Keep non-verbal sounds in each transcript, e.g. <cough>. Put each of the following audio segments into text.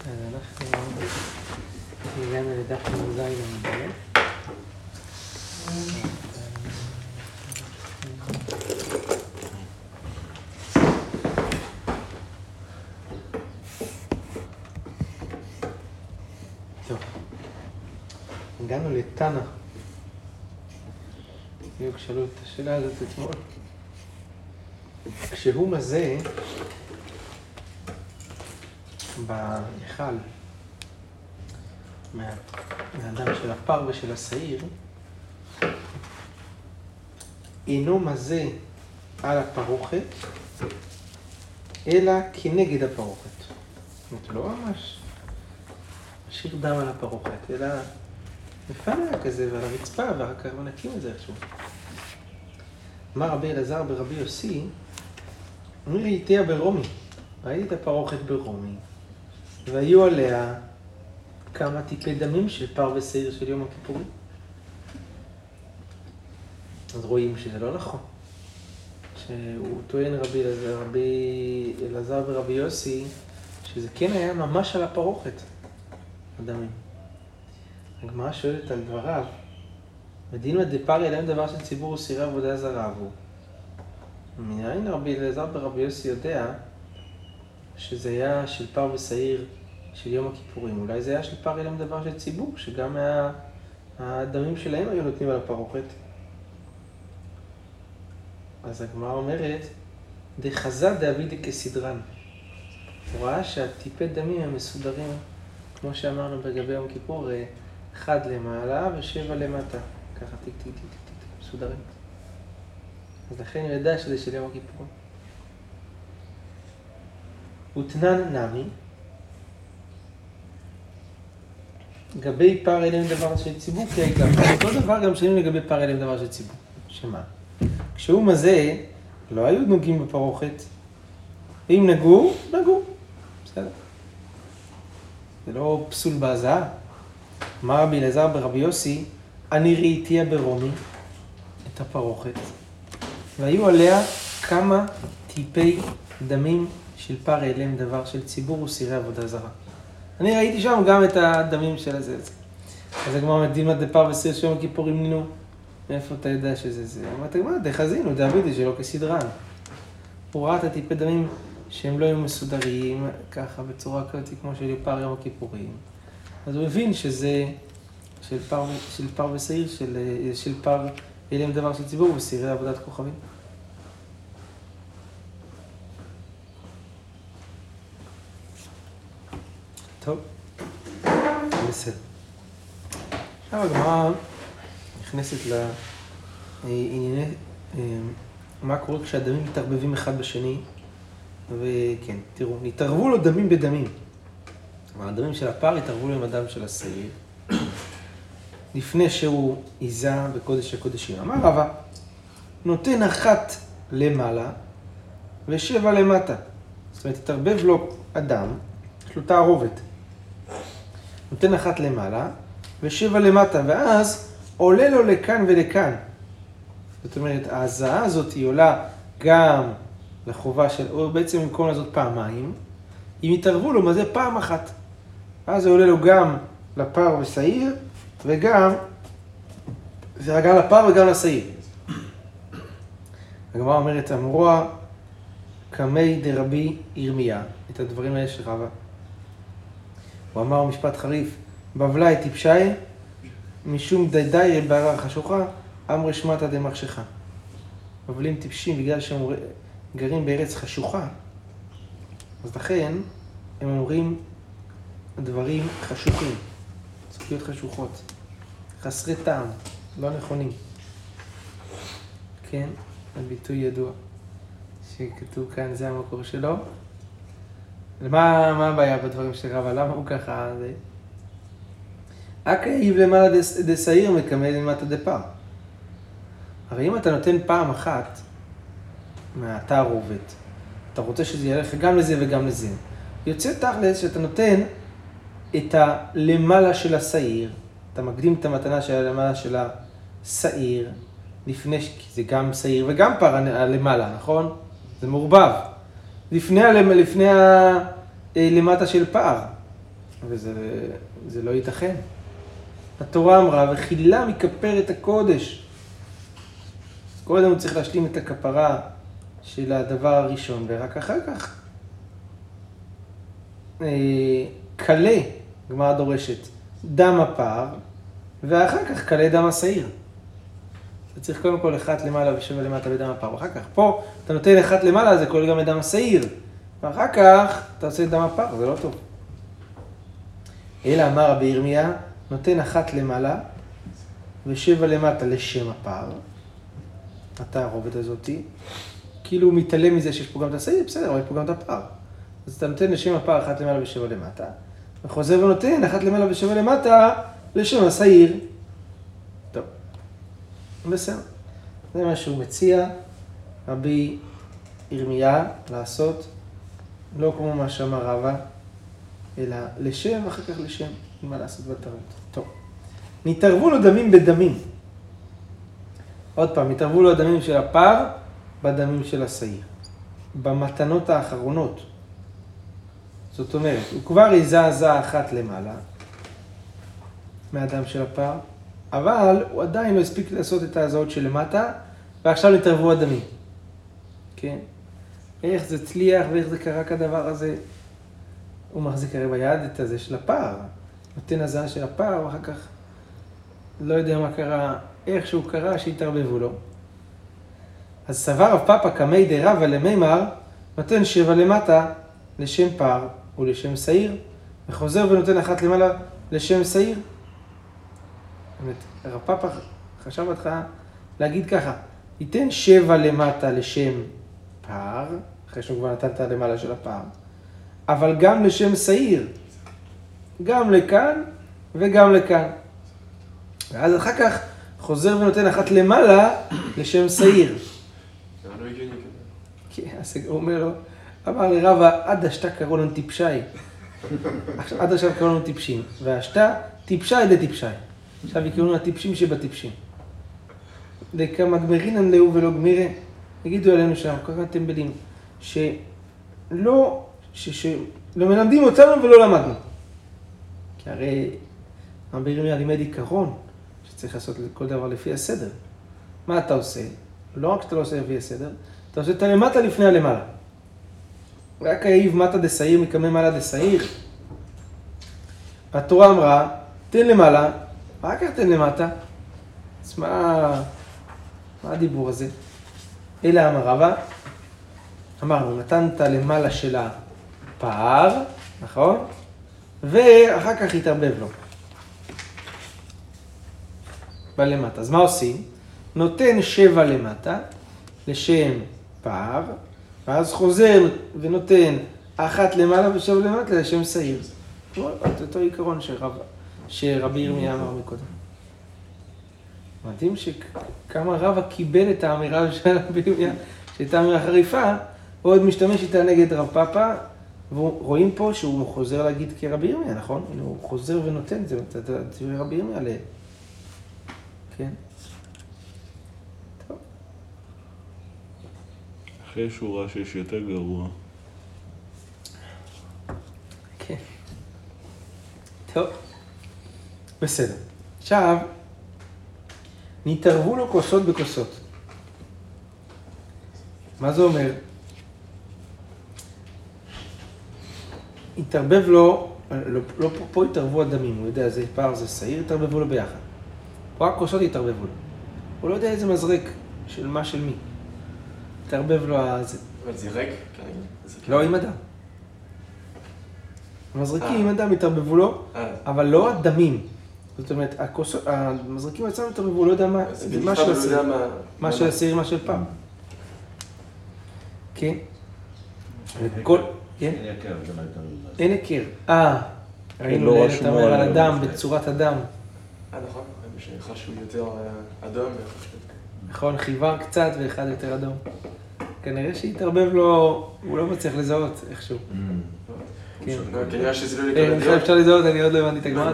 אז אנחנו הגענו לדף נ"ז עמוד טוב, הגענו לתנא. בדיוק שאלו את השאלה הזאת אתמול. כשהוא מזה בהיכל מה- מהדם של הפר ושל השעיר, אינו מזה על הפרוכת, אלא כנגד הפרוכת. זאת אומרת, לא ממש משאיר דם על הפרוכת, אלא מפנה כזה ועל הרצפה, ואחר כך מנקים את זה איכשהו. אמר רבי אלעזר ברבי יוסי, אני ראיתיה ברומי, ראיתי את הפרוכת ברומי, והיו עליה כמה טיפי דמים של פר ושעיר של יום הכיפורים. אז רואים שזה לא נכון. שהוא טוען רבי אלעזר, רבי אלעזר ורבי יוסי, שזה כן היה ממש על הפרוכת, הדמים. הגמרא שואלת על דבריו, ודילמא דפריה להם דבר של ציבור וסירי עבודה זרה הוא. מנין רבי אלעזר ברבי יוסי יודע שזה היה של פר ושעיר של יום הכיפורים. אולי זה היה של פר אליהם דבר של ציבור, שגם היה, הדמים שלהם היו נותנים על הפרוכת. אז הגמרא אומרת, דחזה דאבידי כסדרן. הוא ראה שהטיפי דמים הם מסודרים, כמו שאמרנו לגבי יום כיפור, אחד למעלה ושבע למטה. ככה טיק טיק טיק טיק טיק, מסודרים. אז לכן הוא ידע שזה של יום הכיפורים. ותנן נמי, גבי פר העלם דבר של ציבור, כי העיקר, אותו דבר גם שנים לגבי פר העלם דבר של ציבור. שמה? כשהוא מזה, לא היו נוגעים בפרוכת. אם נגעו, נגעו. בסדר. זה לא פסול בהזעה. אמר רבי אלעזר ברבי יוסי, אני ראיתיה ברומי את הפרוכת, והיו עליה כמה טיפי דמים של פר אליהם דבר של ציבור וסירי עבודה זרה. אני ראיתי שם גם את הדמים של הזה. אז הגמרא מדהימה דפר וסיר של יום הכיפורים נינו. מאיפה אתה יודע שזה זה? אמרתי, מה, דחזינו, דאבידי שלא כסדרן. הוא ראה את הטיפי דמים שהם לא היו מסודרים ככה בצורה כזאת כמו של פר יום הכיפורים. אז הוא הבין שזה של פר, של פר ושעיר, של, של פר אליהם דבר של ציבור וסירי עבודת כוכבים. טוב, בסדר. עכשיו הגמרא נכנסת לענייני, מה קורה כשהדמים מתערבבים אחד בשני, וכן, תראו, נתערבו לו דמים בדמים. כלומר, הדמים של הפר התערבו לו עם הדם של השעיר, לפני שהוא עיזה בקודש הקודשים. אמר רבא, נותן אחת למעלה ושבע למטה. זאת אומרת, התערבב לו אדם, יש לו תערובת. נותן אחת למעלה ושבע למטה, ואז עולה לו לכאן ולכאן. זאת אומרת, ההזעה הזאת היא עולה גם לחובה של, או בעצם במקום לעשות פעמיים, אם יתערבו לו, מה זה פעם אחת. אז זה עולה לו גם לפר ושעיר, וגם, זה גם לפר וגם לשעיר. הגמרא אומרת, אמרוה קמי דרבי ירמיה, את הדברים האלה של רבא. הוא אמר משפט חריף, בבלי טיפשי, משום דדי בערה חשוכה, אמרי שמטה דמחשכה. בבלים טיפשים בגלל שהם גרים בארץ חשוכה, אז לכן הם אומרים דברים חשוכים, זכויות חשוכות, חסרי טעם, לא נכונים. כן, הביטוי ידוע, שכתוב כאן, זה המקור שלו. מה, הבעיה בדברים של רבא? למה הוא ככה? זה... אכאיב למעלה דשעיר מקמא למטה דפר. הרי אם אתה נותן פעם אחת מהתערובת, אתה רוצה שזה ילך גם לזה וגם לזה. יוצא תכלס שאתה נותן את הלמעלה של השעיר, אתה מקדים את המתנה של הלמעלה של השעיר, לפני, כי זה גם שעיר וגם פר הלמעלה, נכון? זה מעורבב. לפני. לפני הלמטה של פר. וזה לא ייתכן. התורה אמרה, וחילה מכפר את הקודש. קודם הוא צריך להשלים את הכפרה של הדבר הראשון, ורק אחר כך קלה, אה, גמרא דורשת, דם הפער, ואחר כך קלה דם השעיר. אתה צריך קודם כל אחת למעלה ושבע למטה בדם הפער, ואחר כך פה אתה נותן אחת למעלה, זה כולל גם את דם השעיר, ואחר כך אתה עושה את דם הפער, זה לא טוב. אלא אמר רבי ירמיה, נותן אחת למעלה ושבע למטה לשם הפער. התערובת הזאתי, כאילו הוא מתעלם מזה שיש פה גם את השעיר, בסדר, אבל יש פה גם את הפער. אז אתה נותן לשם הפער אחת למעלה ושבע למטה, וחוזר ונותן אחת למעלה ושבע למטה לשם השעיר. בסדר. זה מה שהוא מציע, רבי ירמיה, לעשות, לא כמו מה שאמר רבא, אלא לשם ואחר כך לשם, מה לעשות בתרבות. טוב. נתערבו לו דמים בדמים. עוד פעם, התערבו לו הדמים של הפר בדמים של השעיר. במתנות האחרונות. זאת אומרת, הוא כבר הזעזע אחת למעלה מהדם של הפר, אבל הוא עדיין לא הספיק לעשות את ההזעות שלמטה, ועכשיו התערבו הדמים. כן? איך זה הצליח ואיך זה קרה כדבר הזה. הוא מחזיק הרי ביד את הזה של הפר, נותן הזעה של הפר, ואחר כך לא יודע מה קרה איכשהו קרה שהתערבבו לו. אז סבר רב פאפא קמי דרבא למימר, נותן שבע למטה לשם פר ולשם שעיר, וחוזר ונותן אחת למעלה לשם שעיר. באמת, רב פאפא חשב בהתחלה להגיד ככה, ייתן שבע למטה לשם פר, אחרי שהוא כבר נתן את הלמעלה של הפר, אבל גם לשם שעיר, גם לכאן וגם לכאן. ואז אחר כך חוזר ונותן אחת למעלה לשם שעיר. כן, אז הוא אומר לו, אמר לרבא, עד השתה קראו לנו טיפשי. עד עכשיו קראו לנו טיפשים, והשתה טיפשי דטיפשי. עכשיו יקראו הטיפשים שבטיפשים. לכמה גמרינן לאו ולא גמירה, יגידו עלינו שאנחנו כל כך טמבלים, שלא, שלא מלמדים אותנו ולא למדנו. כי הרי רבי ירמיה לימד עיקרון, צריך לעשות כל דבר לפי הסדר. מה אתה עושה? לא רק שאתה לא עושה לפי הסדר, אתה עושה את הלמטה לפני הלמעלה. רק היב מטה דשעיר מקמא מעלה דשעיר. התורה אמרה, תן למעלה, כך תן למטה. אז מה, מה הדיבור הזה? אלא אמר רבא, אמרנו, נתנת למעלה של הפער, נכון? ואחר כך התערבב לו. בלמטה. אז מה עושים? נותן שבע למטה, לשם פער, ואז חוזר ונותן אחת למעלה ושבע למטה לשם שעיר. את אותו עיקרון שרב, שרבי ירמיה אמר מקודם. מדהים שכמה רבא קיבל את האמירה <laughs> של רבי ירמיה, שהייתה אמירה חריפה, ועוד משתמש איתה נגד רב פאפא, ורואים פה שהוא חוזר להגיד כרבי ירמיה, נכון? הוא חוזר ונותן, זה רבי ירמיה כן. טוב. אחרי שהוא ראה שיש יותר גרוע. כן. טוב. בסדר. עכשיו, נתערבו לו כוסות בכוסות. מה זה אומר? התערבב לו, לא, לא פה, פה התערבו הדמים, הוא יודע, זה פער, זה שעיר, התערבבו לו ביחד. רק כוסות התערבבו לו. הוא לא יודע איזה מזרק, של מה של מי. התערבב לו הזה. אבל זה ריק כרגע? לא, עם אדם. המזרקים עם אדם התערבבו לו, אה. אבל לא הדמים. זאת אומרת, המזרקים עצמם התערבבו, הוא לא יודע מה, זה מה של השעיר. מה של השעיר, מה של פעם. כן? כל... כן? אין היכר. אה, ראינו לא לאלה, אתה אומר על אדם, בצורת אדם. אה, נכון. שאחד שהוא יותר אה, אדום נכון, חיוור קצת ואחד יותר אדום. כנראה שהתערבב לו, הוא לא מצליח לזהות איכשהו. כן. כנראה שזה לא הדעות. אפשר לזהות, אני עוד לא הבנתי את הגמרא.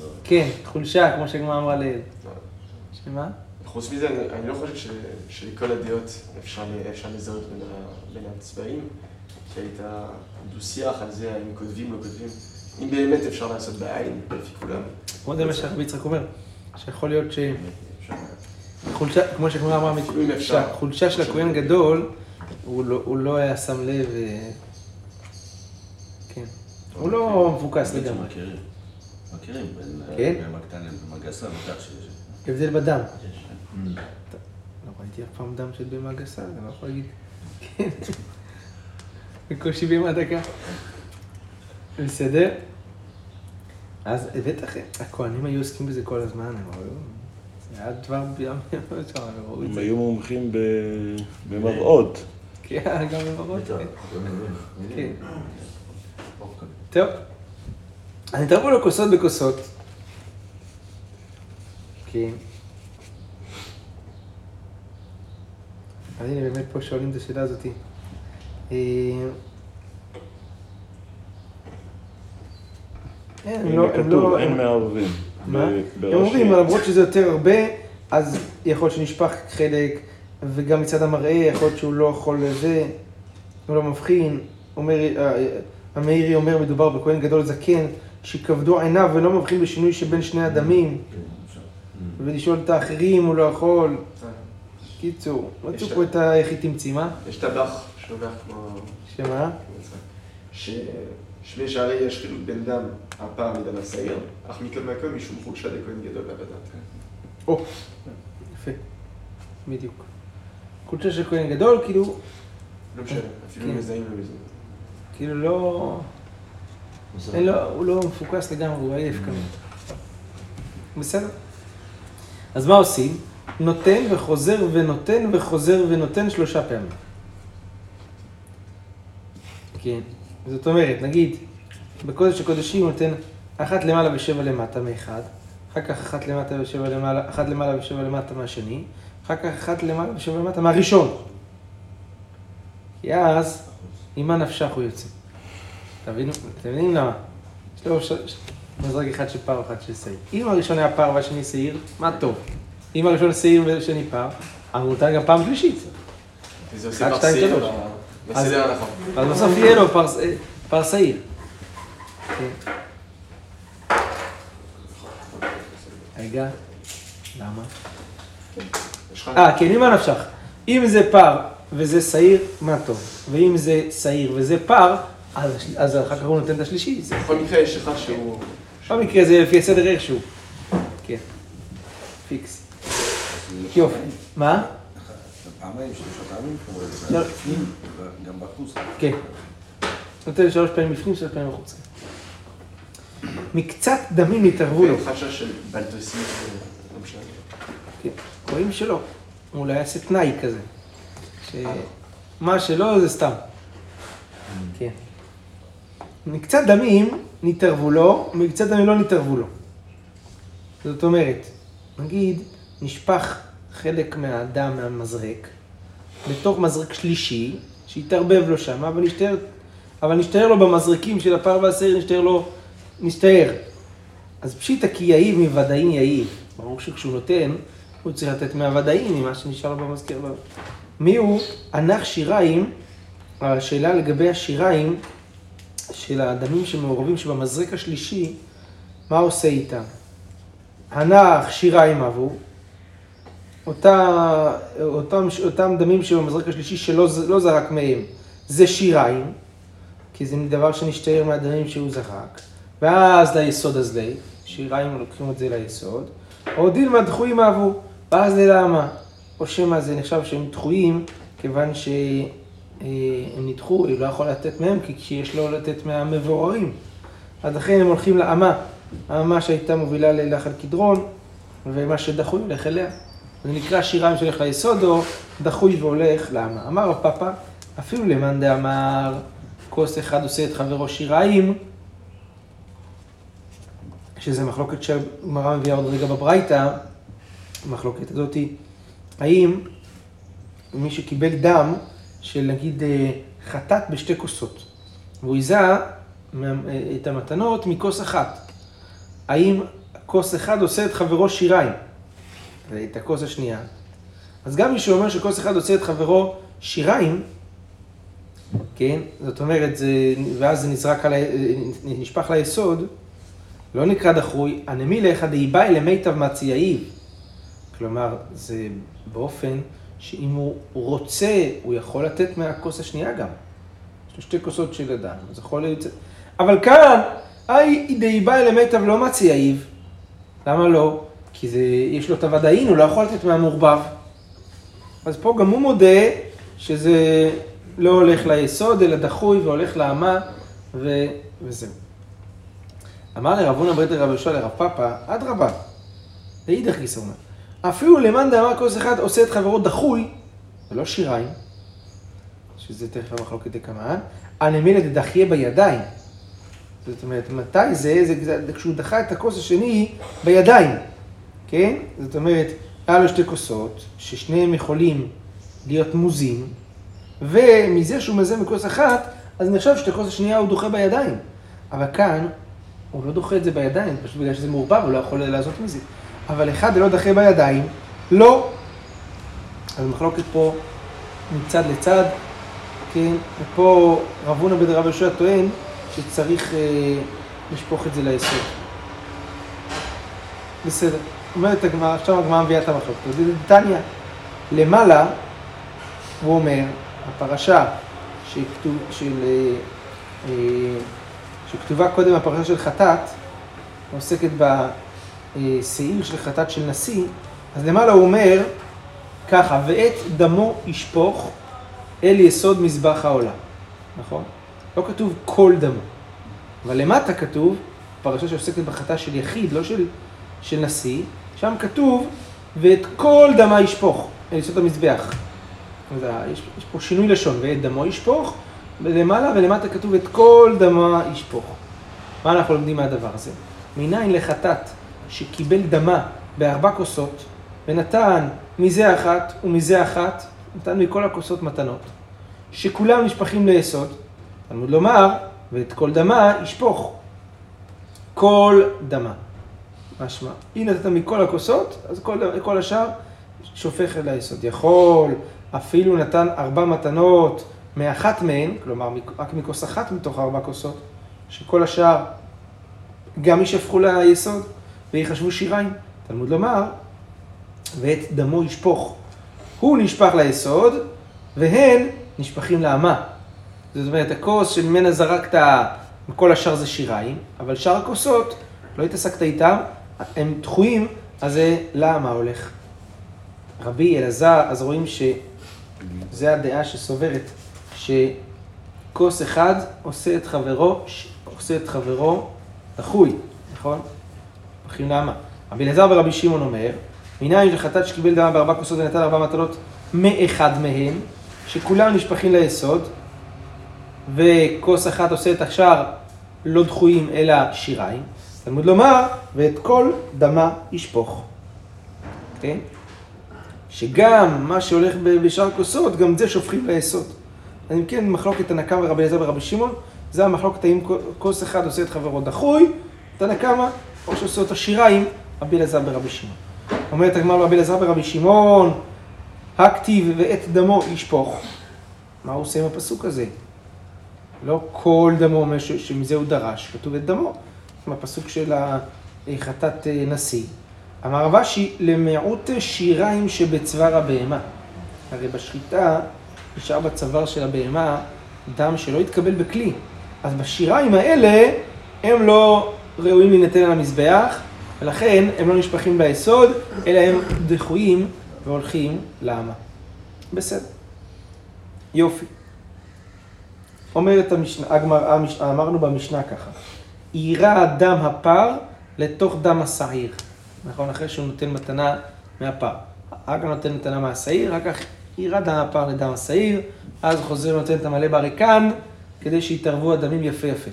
לא. כן, חולשה, כמו שהגמרא אמרה לאל. שמה? חוץ מזה, אני לא חושב שלכל הדעות אפשר לזהות בין הצבעים. שהייתה דו-שיח על זה, האם כותבים, לא כותבים. אם באמת אפשר לעשות בעין, לפי כולם. כמו זה מה שהרבי יצחק אומר, שיכול להיות אפשר. שחולשה, כמו שהגמרא אמרה. שהחולשה של הכהן גדול, הוא לא- הוא לא היה שם לב, אה, הוא לא מפוקס לגמרי. מכירים. מכירים בין כן? בין הקטן למגסה, בטח שיש. הבדל בדם. לא ראיתי אף פעם דם של בהמה גסה, אני לא יכול להגיד. כן. בקושי בהמה דקה. בסדר? אז בטח, הכוהנים היו עוסקים בזה כל הזמן, הם ראו, זה היה דבר בים, הם ראו את הם. היו מומחים ב- במראות. כן, גם במראות, כן. טוב. אני תרבו לו כוסות בכוסות. כן. אז הנה, באמת פה שואלים את השאלה הזאתי. אה, לא, כתוב, לא... אין מערבים. מה? הם ברש"י. אומרים, למרות שזה יותר הרבה, אז יכול להיות שנשפך חלק, וגם מצד המראה יכול להיות שהוא לא יכול לזה, הוא לא מבחין. אומר, אה, המאירי אומר, מדובר בכהן גדול זקן, שכבדו עיניו ולא מבחין בשינוי שבין שני הדמים, כן, אפשר. ולשאול את האחרים, הוא לא יכול. אה, קיצור, מצאו יש פה את ה... איך היא תמציא, יש טבח שאומר כמו... שמה? ששמי שהרי יש חילוק בין דם הפעם מדם השעיר, אך מכל מקום משום חולשה לכהן גדול לעבדת. או, יפה, בדיוק. קודשה של כהן גדול, כאילו, לא משנה, אפילו כן. מזהים מזה. כאילו לא... אין לו, הוא לא מפוקס לגמרי, הוא עייף כזה. בסדר? אז מה עושים? נותן וחוזר ונותן וחוזר ונותן שלושה פעמים. כן. זאת אומרת, נגיד, בקודש הקודשים הוא נותן אחת למעלה ושבע למטה מאחד, אחר כך אחת למטה ושבע למעלה, אחת למעלה ושבע למטה מהשני, אחר כך אחת למעלה ושבע למטה מהראשון. כי אז, עם מה נפשך הוא יוצא. תבינו, אתם מבינים למה? יש לו ש- מזרק אחד של פר ואחד של שעיר. אם הראשון היה פר והשני שעיר, מה טוב. אם הראשון שעיר והשני פר, אז מותר גם פעם שלישית. וזה עושה פרסיר שלוש. בסדר הנכון. אז בסוף יהיה לו פר, פר שעיר. כן. רגע, למה? אה, כן, ממה נפשך? אם זה פר וזה שעיר, מה טוב. ואם זה שעיר וזה פר, אז, אז אחר כך הוא נותן את השלישי. זה בכל מקרה יש אחד שהוא... במקרה זה לפי הסדר איכשהו. כן. פיקס. יופי. מה? פעמיים, שלושה פעמים, לא. בפנים, גם בחוץ. כן. נותן שלוש פעמים בפנים, שלוש פעמים בחוץ. מקצת דמים יתערבו לו. חשש של בלטוסים, לא משנה. כן. רואים שלא. הוא אולי יעשה תנאי כזה. שמה שלא זה סתם. כן. מקצת דמים נתערבו לו, מקצת דמים לא נתערבו לו. זאת אומרת, נגיד, נשפך חלק מהדם מהמזרק, בתוך מזרק שלישי, שהתערבב לו שם, אבל נשתער, אבל נשתער לו במזרקים של הפר והשעיר, נשתער לו, נשתער. אז פשיטא כי יעיב מוודאין יעיב. ברור שכשהוא נותן, הוא צריך לתת מהוודאין, ממה שנשאר לו במזכיר. מי הוא ענך שיריים? השאלה לגבי השיריים של הדמים שמעורבים שבמזרק השלישי, מה עושה איתם? הנח שיריים עבור, אותה, אותם, אותם דמים שבמזרק השלישי שלא לא זרק מהם, זה שיריים, כי זה דבר שנשתער מהדמים שהוא זרק, ואז ליסוד הזלי, שיריים לוקחים את זה ליסוד, או דילמה דחויים עבור, ואז ללמה? או שמא זה נחשב שהם דחויים, כיוון שהם נדחו, הוא לא יכול לתת מהם, כי כשיש לו לתת מהמבוררים. אז לכן הם הולכים לאמה, האמה שהייתה מובילה ללחל קדרון, ומה שדחוי הולך אליה. זה נקרא שיריים שהולך ליסוד, או דחוי והולך לאמה. אמר הפאפה, אפילו למאן דאמר, כוס אחד עושה את חברו שיריים, שזה מחלוקת שהגמרא מביאה עוד רגע בברייתא, המחלוקת הזאתי, האם מי שקיבל דם של נגיד אה, חטאת בשתי כוסות, והוא היזה מה- את המתנות מכוס אחת, האם כוס אחד עושה את חברו שיריים, ואת הכוס השנייה, אז גם מי שאומר שכוס אחד עושה את חברו שיריים, כן? זאת אומרת, זה, ואז זה נזרק על, ה- נשפך ליסוד, לא נקרא דחוי, הנמילך דאיבאי למיטב מציעיו. כלומר, זה באופן שאם הוא רוצה, הוא יכול לתת מהכוס השנייה גם. יש לו שתי כוסות של אדם, אז יכול להיות... אבל כאן, אי דאיבאי למיטב לא מציעיו. למה לא? כי זה, יש לו את הוודאין, הוא לא יכול לתת מהמעורבב. אז פה גם הוא מודה שזה לא הולך ליסוד, אלא דחוי והולך לאמה, ו... וזהו. אמר לרב הונא ברית לרב יהושע לרב פאפא, אדרבה, לאידך גיסא אומר, אפילו למאן דאמר כוס אחד עושה את חברו דחוי, ולא שיריים, שזה תכף המחלוקת דקמן, הנמילה דדחיה בידיים. זאת אומרת, מתי זה? זה, כשהוא דחה את הכוס השני בידיים, כן? זאת אומרת, היה לו שתי כוסות, ששניהם יכולים להיות מוזים, ומזה שהוא מזה מכוס אחת, אז נחשב שאת הכוס השנייה הוא דוחה בידיים. אבל כאן, הוא לא דוחה את זה בידיים, פשוט בגלל שזה מעורבב, הוא לא יכול לעשות מזה. אבל אחד לא דחה בידיים, לא. אז מחלוקת פה מצד לצד, כן? ופה רב הונא בן רב יהושע טוען שצריך אה, לשפוך את זה ליסוד. בסדר. אומרת הגמרא, עכשיו הגמרא מביאה את המחלוקת. אז דתניא, למעלה, הוא אומר, הפרשה שכתוב, של, אה, אה, שכתובה קודם, הפרשה של חטאת, עוסקת בשעיר של חטאת של נשיא, אז למעלה הוא אומר ככה, ואת דמו ישפוך אל יסוד מזבח העולה, נכון? לא כתוב כל דמו, אבל למטה כתוב, פרשה שעוסקת בחטא של יחיד, לא של, של נשיא, שם כתוב, ואת כל דמה ישפוך אל יסוד המזבח. אז יש, יש פה שינוי לשון, ואת דמו ישפוך, ולמעלה ולמטה כתוב את כל דמה ישפוך. מה אנחנו לומדים מהדבר הזה? מניין לחטאת שקיבל דמה בארבע כוסות, ונתן מזה אחת ומזה אחת, נתן מכל הכוסות מתנות, שכולם נשפכים ליסוד, תלמוד לומר, ואת כל דמה ישפוך. כל דמה. משמע, אם נתת מכל הכוסות, אז כל, כל השאר שופך אל היסוד. יכול, אפילו נתן ארבע מתנות מאחת מהן, כלומר רק מכוס אחת מתוך ארבע כוסות, שכל השאר גם יישפכו ליסוד ויחשבו שיריים. תלמוד לומר, ואת דמו ישפוך. הוא נשפך ליסוד, והן נשפכים לאמה. זאת אומרת, הכוס שממנה זרקת, כל השאר זה שיריים, אבל שאר הכוסות, לא התעסקת איתם, הם דחויים, אז זה לאמה הולך. רבי אלעזר, אז רואים שזה הדעה שסוברת, שכוס אחד עושה את חברו, עושה את חברו דחוי, נכון? הולכים לאמה. רבי אלעזר ורבי שמעון אומר, מניין לחטאת שקיבל דמה בארבע כוסות ונתן ארבע מתנות מאחד מהם, שכולם נשפכים ליסוד, וכוס אחת עושה את השאר לא דחויים אלא שיריים. תלמוד לומר, ואת כל דמה ישפוך. כן? שגם מה שהולך בשאר כוסות, גם זה שופכים ליסוד. אז אם כן, מחלוקת תנא קמא רבי אליעזר ורבי שמעון, זה המחלוקת האם כוס אחד עושה את חברו דחוי, תנא קמא, או שעושה אותו שיריים, רבי אליעזר ברבי שמעון. אומרת הגמרא רבי אליעזר ברבי שמעון, הכתיב ואת דמו ישפוך. מה הוא עושה עם הפסוק הזה? לא כל דמו אומר שמזה הוא דרש, כתוב את דמו. בפסוק של חטאת נשיא. אמר רבשי, למיעוט שיריים שבצוואר הבהמה. הרי בשחיטה נשאר בצוואר של הבהמה דם שלא התקבל בכלי. אז בשיריים האלה הם לא ראויים להינתן על המזבח, ולכן הם לא נשפכים ביסוד, אלא הם דחויים והולכים לאמה. בסדר. יופי. אומרת המשנה, הגמרא, אמרנו במשנה ככה, יירה דם הפר לתוך דם השעיר. נכון? אחרי שהוא נותן מתנה מהפר. רק נותן מתנה מהשעיר, רק כך יירה דם הפר לדם השעיר, אז חוזר ונותן את המלא בריקן, כדי שיתערבו הדמים יפה יפה.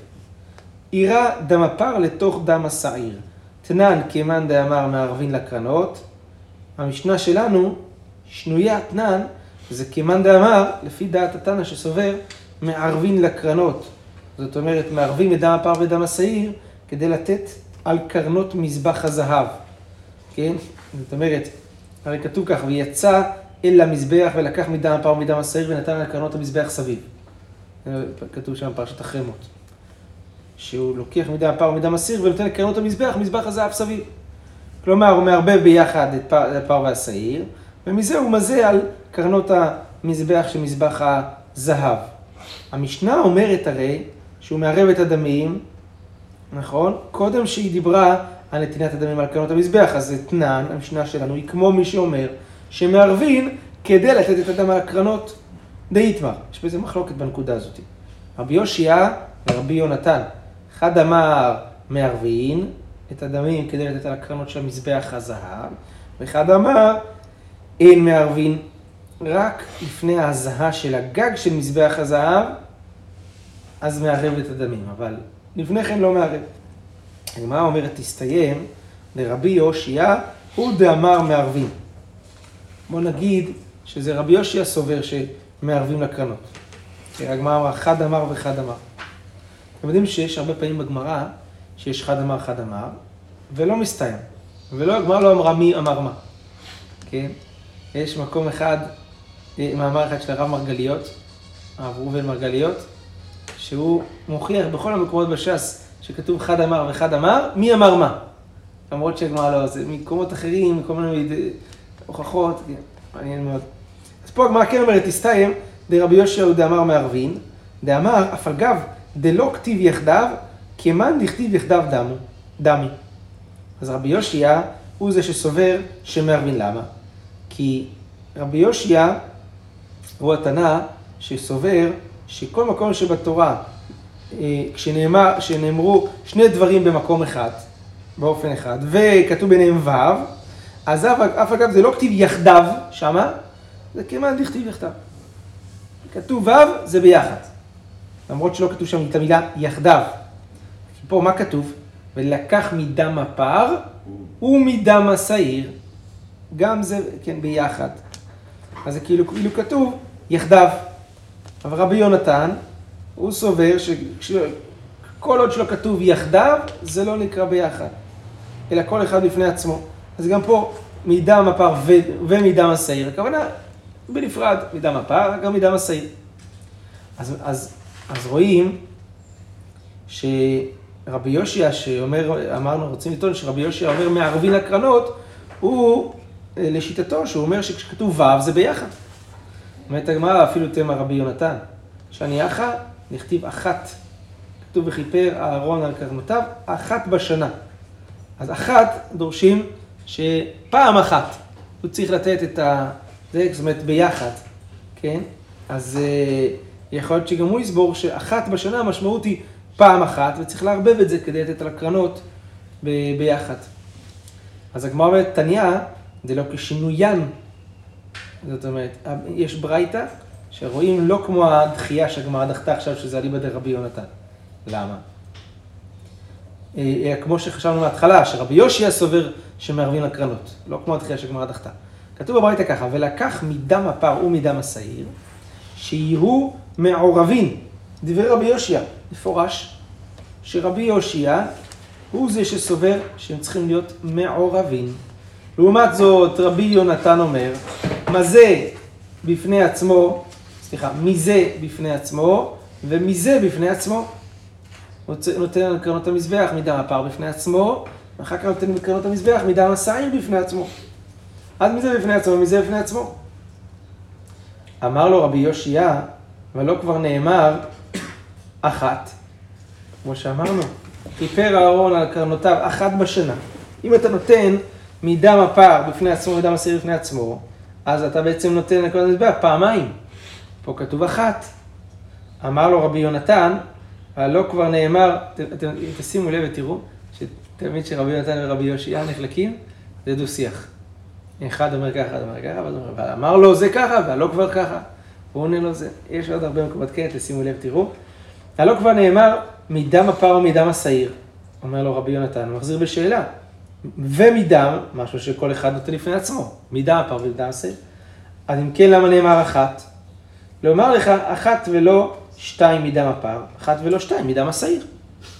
יירה דם הפר לתוך דם השעיר. תנן כמאן דאמר מערבין לקרנות. המשנה שלנו, שנויה תנן, זה כמאן דאמר, לפי דעת התנא שסובר, מערבין לקרנות. זאת אומרת, מערבים את דם הפר ודם השעיר, כדי לתת על קרנות מזבח הזהב. כן? זאת אומרת, הרי כתוב כך, ויצא אל המזבח ולקח מדם הפר ומדם השעיר ונתן על קרנות המזבח סביב. כתוב שם פרשת החרמות. שהוא לוקח מדם הפר ומדם הסיר ונותן לקרנות המזבח, מזבח הזהב סביב. כלומר, הוא מערבב ביחד את פר, את הפר והשעיר, ומזה הוא מזה על קרנות המזבח של מזבח הזהב. המשנה אומרת הרי שהוא מערב את הדמים, נכון? קודם שהיא דיברה על נתינת הדמים על קרנות המזבח, אז זה תנן, המשנה שלנו, היא כמו מי שאומר שמערבין כדי לתת את הדם על הקרנות דאיתמר. יש בזה מחלוקת בנקודה הזאת. רבי יושיע ורבי יונתן, אחד אמר מערבין את הדמים כדי לתת על הקרנות של מזבח הזהב, ואחד אמר אין מערבין רק לפני ההזהה של הגג של מזבח הזהב, אז מערב את הדמים, אבל לפני כן לא מערב. הגמרא אומרת, תסתיים לרבי יושיע, הוא דאמר מערבים. בוא נגיד שזה רבי יושיע סובר שמערבים לקרנות. הגמרא אמרה, חד אמר וחד אמר. אתם יודעים שיש הרבה פעמים בגמרא, שיש חד אמר, חד אמר, ולא מסתיים. ולא, הגמרא לא אמרה מי אמר מה. כן? יש מקום אחד, מאמר אחד של הרב מרגליות, הרב ראובן מרגליות, שהוא מוכיח בכל המקומות בש"ס שכתוב חד אמר וחד אמר, מי אמר מה. למרות שהגמרא לא, זה ממקומות אחרים, מכל מיני הוכחות, כן, מעניין מאוד. אז פה הגמרא כן אומרת, תסתיים, דרבי יהושע דאמר מערבין, דאמר, אף אגב, דלא כתיב יחדיו, כמאן דכתיב יחדיו דמו, דמי. אז רבי יושיע הוא זה שסובר שמערבין למה? כי רבי יושיע הוא התנא שסובר שכל מקום שבתורה, אה, כשנאמר, כשנאמרו שני דברים במקום אחד, באופן אחד, וכתוב ביניהם ו', אז אף אגב זה לא כתיב יחדיו שמה, זה כמעט דכתיב יחדיו. כתוב ו' זה ביחד. למרות שלא כתוב שם את המילה יחדיו. פה מה כתוב? ולקח מדם הפר ומדם השעיר. גם זה, כן, ביחד. אז זה כאילו, כאילו כתוב יחדיו. אבל רבי יונתן, הוא סובר שכל עוד שלא כתוב יחדיו, זה לא נקרא ביחד, אלא כל אחד בפני עצמו. אז גם פה, מדם הפר ו- ומדם השעיר, הכוונה בנפרד, מדם הפר, גם מדם השעיר. אז, אז, אז רואים שרבי יושיע שאומר, אמרנו, רוצים לטעון שרבי יושיע אומר מערבין הקרנות, הוא אה, לשיטתו, שהוא אומר שכשכתוב ו' זה ביחד. אומרת הגמרא, אפילו תמה רבי יונתן, שאני אחא, נכתיב אחת. כתוב וכיפר אהרון על קרנותיו, אחת בשנה. אז אחת דורשים שפעם אחת הוא צריך לתת את ה... זאת אומרת, ביחד, כן? אז uh, יכול להיות שגם הוא יסבור שאחת בשנה המשמעות היא פעם אחת, וצריך לערבב את זה כדי לתת על הקרנות ב- ביחד. אז הגמרא אומרת, תניא, זה לא כשינוין זאת אומרת, יש ברייתא שרואים לא כמו הדחייה שהגמרא דחתה עכשיו, שזה אליבא דרבי יונתן. למה? אה, כמו שחשבנו מההתחלה, שרבי יושיע סובר שמערבים לקרנות, לא כמו הדחייה שהגמרא דחתה. כתוב בברייתא ככה, ולקח מדם הפר ומדם השעיר, שיהיו מעורבים. דברי רבי יושיע, מפורש, שרבי יושיע הוא זה שסובר שהם צריכים להיות מעורבים. לעומת זאת, רבי יונתן אומר, מה זה בפני עצמו, סליחה, מזה בפני עצמו, ומזה בפני עצמו. נותן על קרנות המזבח מדם הפר בפני עצמו, ואחר כך נותן קרנות המזבח מדם השעיר בפני עצמו. אז מזה בפני עצמו, ומזה בפני עצמו. אמר לו רבי יושיע, ולא כבר נאמר, אחת, כמו שאמרנו, כיפר אהרון על קרנותיו אחת בשנה. אם אתה נותן מדם הפר בפני עצמו ומדם השעיר בפני עצמו, אז אתה בעצם נותן לכל המזבח פעמיים. פה כתוב אחת. אמר לו רבי יונתן, הלא כבר נאמר, אתם תשימו לב ותראו, שתמיד שרבי יונתן ורבי יושיע נחלקים, זה דו שיח. אחד אומר ככה, אחד אומר ככה, ואמר אמר לו זה ככה, והלא כבר ככה. הוא עונה לו זה. יש עוד הרבה מקומות כן, תשימו לב, תראו. הלא כבר נאמר, מדם הפר ומדם השעיר. אומר לו רבי יונתן, מחזיר בשאלה. ומדם, משהו שכל אחד נותן לפני עצמו, מדם הפר ומדם השעיר. אז אם כן, למה נאמר אחת? לומר לך, אחת ולא שתיים מדם הפר, אחת ולא שתיים מדם השעיר.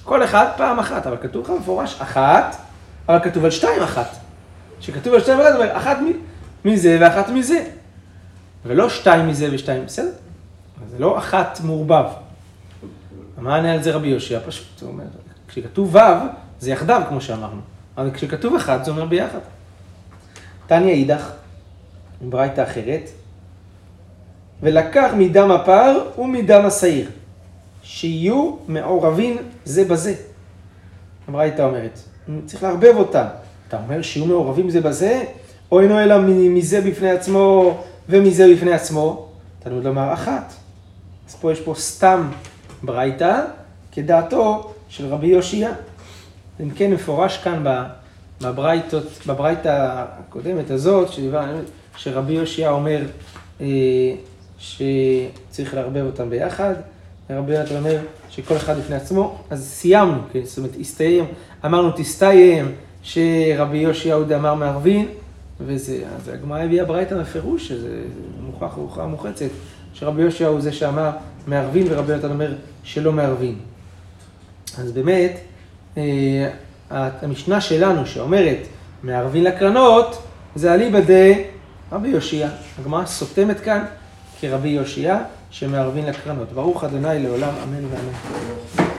כל אחד פעם אחת, אבל כתוב לך במפורש אחת, אבל כתוב על שתיים אחת. שכתוב על שתיים אחת, אומר אחת מזה ואחת מזה. ולא שתיים מזה ושתיים, בסדר? זה לא אחת מעורבב. מה ענה על זה רבי יושיע? פשוט, הוא אומר, כשכתוב ו' זה יחדיו, כמו שאמרנו. אבל כשכתוב אחד, זה אומר ביחד. תניא אידך, ברייתא אחרת, ולקח מדם הפר ומדם השעיר, שיהיו מעורבים זה בזה. הברייתא אומרת, צריך לערבב אותם. אתה אומר שיהיו מעורבים זה בזה, או אינו אלא מזה בפני עצמו ומזה בפני עצמו? תלמוד לומר אחת. אז פה יש פה סתם ברייתא, כדעתו של רבי יושיע. אם כן מפורש כאן בברייתא הקודמת הזאת, שדיברנו, שרבי יושיע אומר אה, שצריך לערבב אותם ביחד, ורבי יונתן אומר שכל אחד בפני עצמו, אז סיימנו, כן? זאת אומרת, הסתיים, אמרנו תסתיים, שרבי יושיע עוד אמר מערבין, וזה, אז הגמרא הביאה ברייתא בפירוש, שזה מוכח הוכחה מוחצת, שרבי יושיע הוא זה שאמר מערבין, ורבי יונתן אומר שלא מערבין. אז באמת, אה, המשנה שלנו שאומרת מערבין לקרנות, זה אליבא דה רבי יושיע. הגמרא סותמת כאן כרבי יושיע שמערבין לקרנות. ברוך ה' לעולם, אמן ואמן.